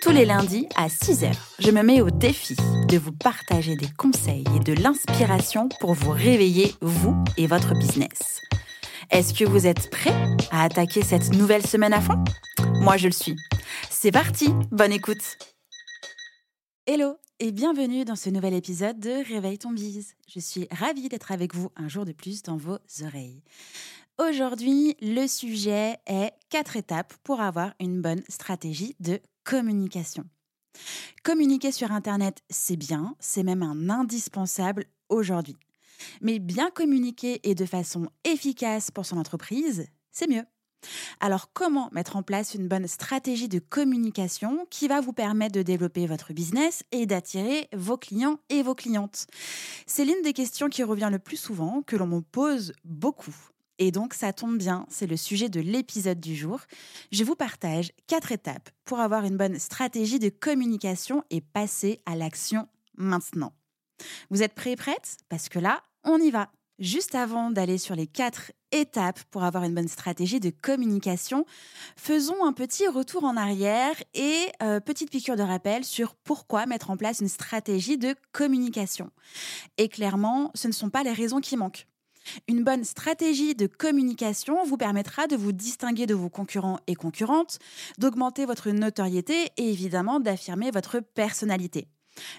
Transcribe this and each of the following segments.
Tous les lundis à 6h, je me mets au défi de vous partager des conseils et de l'inspiration pour vous réveiller, vous et votre business. Est-ce que vous êtes prêts à attaquer cette nouvelle semaine à fond? Moi, je le suis. C'est parti, bonne écoute Hello et bienvenue dans ce nouvel épisode de Réveille ton bise. Je suis ravie d'être avec vous un jour de plus dans vos oreilles. Aujourd'hui, le sujet est quatre étapes pour avoir une bonne stratégie de communication. Communiquer sur Internet, c'est bien, c'est même un indispensable aujourd'hui. Mais bien communiquer et de façon efficace pour son entreprise, c'est mieux. Alors comment mettre en place une bonne stratégie de communication qui va vous permettre de développer votre business et d'attirer vos clients et vos clientes? C'est l'une des questions qui revient le plus souvent, que l'on me pose beaucoup. Et donc ça tombe bien, c'est le sujet de l'épisode du jour. Je vous partage quatre étapes pour avoir une bonne stratégie de communication et passer à l'action maintenant. Vous êtes prêts et prêtes? Parce que là, on y va. Juste avant d'aller sur les quatre étapes pour avoir une bonne stratégie de communication, faisons un petit retour en arrière et euh, petite piqûre de rappel sur pourquoi mettre en place une stratégie de communication. Et clairement, ce ne sont pas les raisons qui manquent. Une bonne stratégie de communication vous permettra de vous distinguer de vos concurrents et concurrentes, d'augmenter votre notoriété et évidemment d'affirmer votre personnalité.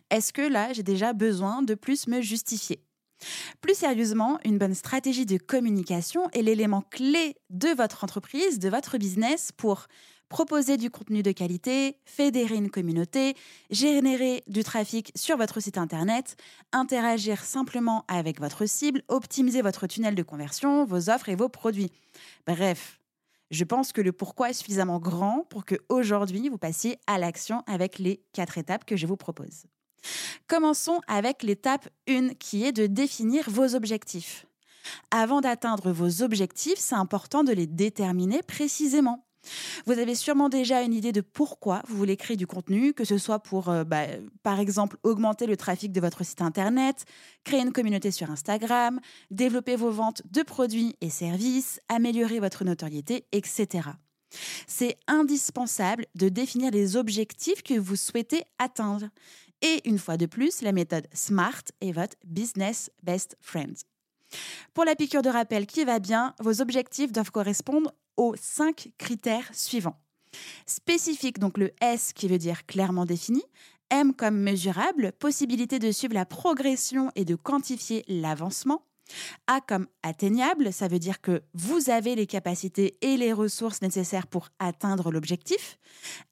Est-ce que là, j'ai déjà besoin de plus me justifier? Plus sérieusement, une bonne stratégie de communication est l'élément clé de votre entreprise, de votre business pour proposer du contenu de qualité, fédérer une communauté, générer du trafic sur votre site internet, interagir simplement avec votre cible, optimiser votre tunnel de conversion, vos offres et vos produits. Bref, je pense que le pourquoi est suffisamment grand pour que aujourd'hui vous passiez à l'action avec les quatre étapes que je vous propose. Commençons avec l'étape 1 qui est de définir vos objectifs. Avant d'atteindre vos objectifs, c'est important de les déterminer précisément. Vous avez sûrement déjà une idée de pourquoi vous voulez créer du contenu, que ce soit pour, euh, bah, par exemple, augmenter le trafic de votre site Internet, créer une communauté sur Instagram, développer vos ventes de produits et services, améliorer votre notoriété, etc. C'est indispensable de définir les objectifs que vous souhaitez atteindre. Et une fois de plus, la méthode SMART est votre Business Best Friend. Pour la piqûre de rappel qui va bien, vos objectifs doivent correspondre aux cinq critères suivants. Spécifique, donc le S qui veut dire clairement défini, M comme mesurable, possibilité de suivre la progression et de quantifier l'avancement. A comme atteignable, ça veut dire que vous avez les capacités et les ressources nécessaires pour atteindre l'objectif.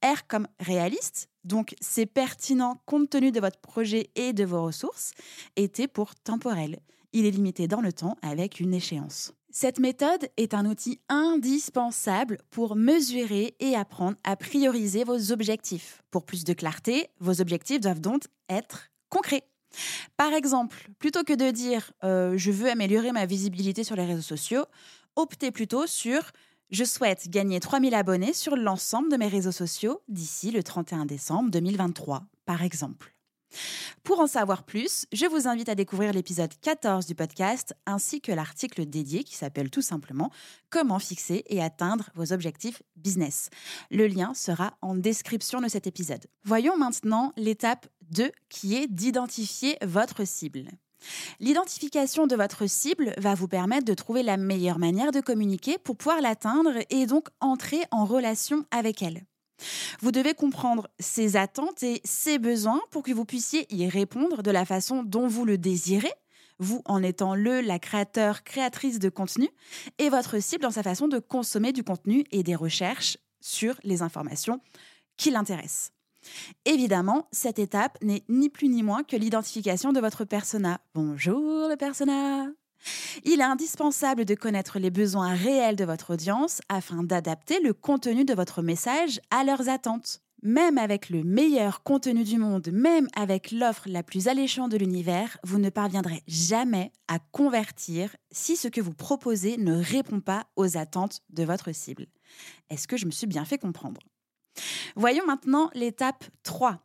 R comme réaliste, donc c'est pertinent compte tenu de votre projet et de vos ressources. Et T pour temporel, il est limité dans le temps avec une échéance. Cette méthode est un outil indispensable pour mesurer et apprendre à prioriser vos objectifs. Pour plus de clarté, vos objectifs doivent donc être concrets. Par exemple, plutôt que de dire euh, je veux améliorer ma visibilité sur les réseaux sociaux, optez plutôt sur je souhaite gagner 3000 abonnés sur l'ensemble de mes réseaux sociaux d'ici le 31 décembre 2023, par exemple. Pour en savoir plus, je vous invite à découvrir l'épisode 14 du podcast ainsi que l'article dédié qui s'appelle tout simplement Comment fixer et atteindre vos objectifs business. Le lien sera en description de cet épisode. Voyons maintenant l'étape 2 qui est d'identifier votre cible. L'identification de votre cible va vous permettre de trouver la meilleure manière de communiquer pour pouvoir l'atteindre et donc entrer en relation avec elle. Vous devez comprendre ses attentes et ses besoins pour que vous puissiez y répondre de la façon dont vous le désirez, vous en étant le, la créateur, créatrice de contenu, et votre cible dans sa façon de consommer du contenu et des recherches sur les informations qui l'intéressent. Évidemment, cette étape n'est ni plus ni moins que l'identification de votre persona. Bonjour le persona il est indispensable de connaître les besoins réels de votre audience afin d'adapter le contenu de votre message à leurs attentes. Même avec le meilleur contenu du monde, même avec l'offre la plus alléchante de l'univers, vous ne parviendrez jamais à convertir si ce que vous proposez ne répond pas aux attentes de votre cible. Est-ce que je me suis bien fait comprendre? Voyons maintenant l'étape 3.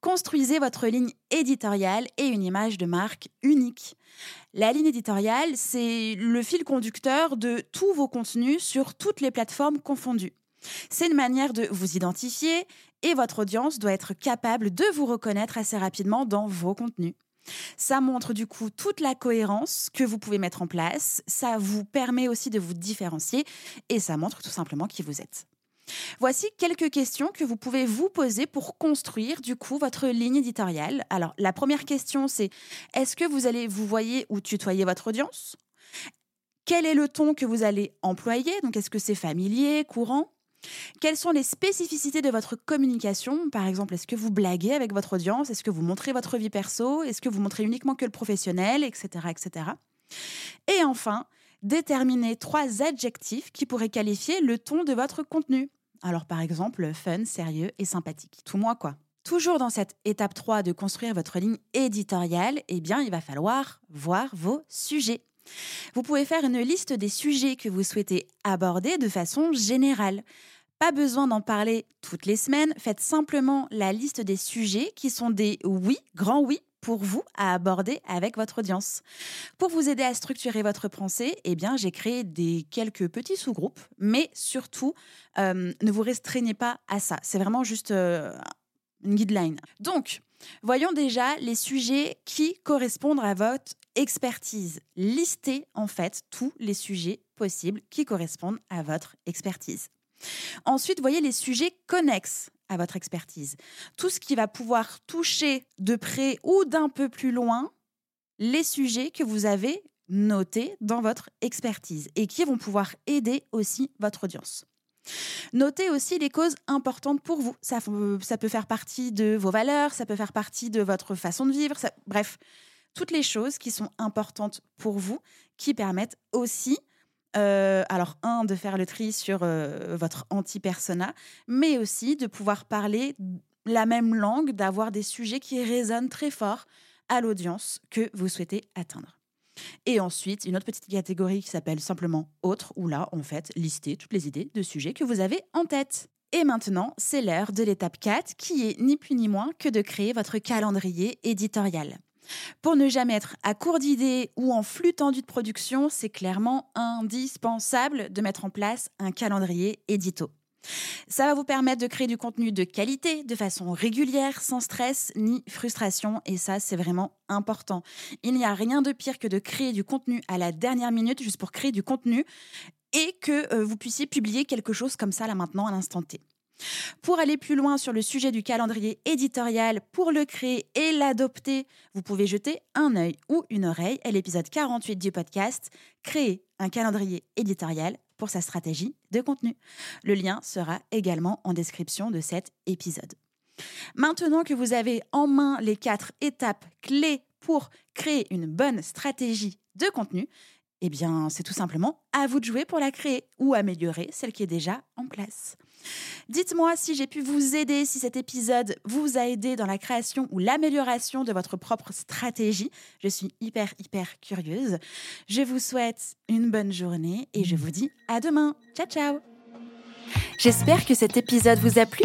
Construisez votre ligne éditoriale et une image de marque unique. La ligne éditoriale, c'est le fil conducteur de tous vos contenus sur toutes les plateformes confondues. C'est une manière de vous identifier et votre audience doit être capable de vous reconnaître assez rapidement dans vos contenus. Ça montre du coup toute la cohérence que vous pouvez mettre en place, ça vous permet aussi de vous différencier et ça montre tout simplement qui vous êtes. Voici quelques questions que vous pouvez vous poser pour construire du coup votre ligne éditoriale. Alors la première question c'est est-ce que vous allez vous voyez ou tutoyer votre audience? Quel est le ton que vous allez employer? Donc est-ce que c'est familier, courant? Quelles sont les spécificités de votre communication? Par exemple, est-ce que vous blaguez avec votre audience? Est-ce que vous montrez votre vie perso? Est-ce que vous montrez uniquement que le professionnel? Etc. etc. Et enfin, déterminez trois adjectifs qui pourraient qualifier le ton de votre contenu. Alors par exemple, fun, sérieux et sympathique. Tout moi quoi. Toujours dans cette étape 3 de construire votre ligne éditoriale, eh bien, il va falloir voir vos sujets. Vous pouvez faire une liste des sujets que vous souhaitez aborder de façon générale. Pas besoin d'en parler toutes les semaines, faites simplement la liste des sujets qui sont des oui, grands oui pour vous à aborder avec votre audience. Pour vous aider à structurer votre pensée, eh bien, j'ai créé des quelques petits sous-groupes, mais surtout, euh, ne vous restreignez pas à ça. C'est vraiment juste euh, une guideline. Donc, voyons déjà les sujets qui correspondent à votre expertise. Listez en fait tous les sujets possibles qui correspondent à votre expertise. Ensuite, voyez les sujets connexes à votre expertise. Tout ce qui va pouvoir toucher de près ou d'un peu plus loin les sujets que vous avez notés dans votre expertise et qui vont pouvoir aider aussi votre audience. Notez aussi les causes importantes pour vous. Ça, ça, peut faire partie de vos valeurs, ça peut faire partie de votre façon de vivre, bref, toutes les choses qui sont importantes pour vous, qui permettent aussi, euh, alors un, de faire le tri sur euh, votre anti-persona, mais aussi de pouvoir parler la même langue, d'avoir des sujets qui résonnent très fort à l'audience que vous souhaitez atteindre. Et ensuite, une autre petite catégorie qui s'appelle simplement autre, où là, en fait, listez toutes les idées de sujets que vous avez en tête. Et maintenant, c'est l'heure de l'étape 4, qui est ni plus ni moins que de créer votre calendrier éditorial. Pour ne jamais être à court d'idées ou en flux tendu de production, c'est clairement indispensable de mettre en place un calendrier édito. Ça va vous permettre de créer du contenu de qualité de façon régulière, sans stress ni frustration, et ça c'est vraiment important. Il n'y a rien de pire que de créer du contenu à la dernière minute juste pour créer du contenu et que euh, vous puissiez publier quelque chose comme ça là maintenant à l'instant T. Pour aller plus loin sur le sujet du calendrier éditorial, pour le créer et l'adopter, vous pouvez jeter un œil ou une oreille à l'épisode 48 du podcast Créer un calendrier éditorial pour sa stratégie de contenu. Le lien sera également en description de cet épisode. Maintenant que vous avez en main les quatre étapes clés pour créer une bonne stratégie de contenu, eh bien, c'est tout simplement à vous de jouer pour la créer ou améliorer celle qui est déjà en place. Dites-moi si j'ai pu vous aider, si cet épisode vous a aidé dans la création ou l'amélioration de votre propre stratégie. Je suis hyper, hyper curieuse. Je vous souhaite une bonne journée et je vous dis à demain. Ciao, ciao J'espère que cet épisode vous a plu.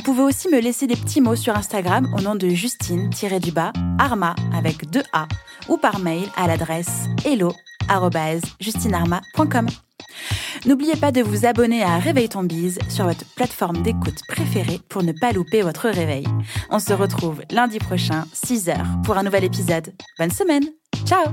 Vous pouvez aussi me laisser des petits mots sur Instagram au nom de Justine-du-bas Arma avec deux A ou par mail à l'adresse hello@justinarma.com. N'oubliez pas de vous abonner à Réveil ton bise sur votre plateforme d'écoute préférée pour ne pas louper votre réveil. On se retrouve lundi prochain, 6h, pour un nouvel épisode. Bonne semaine. Ciao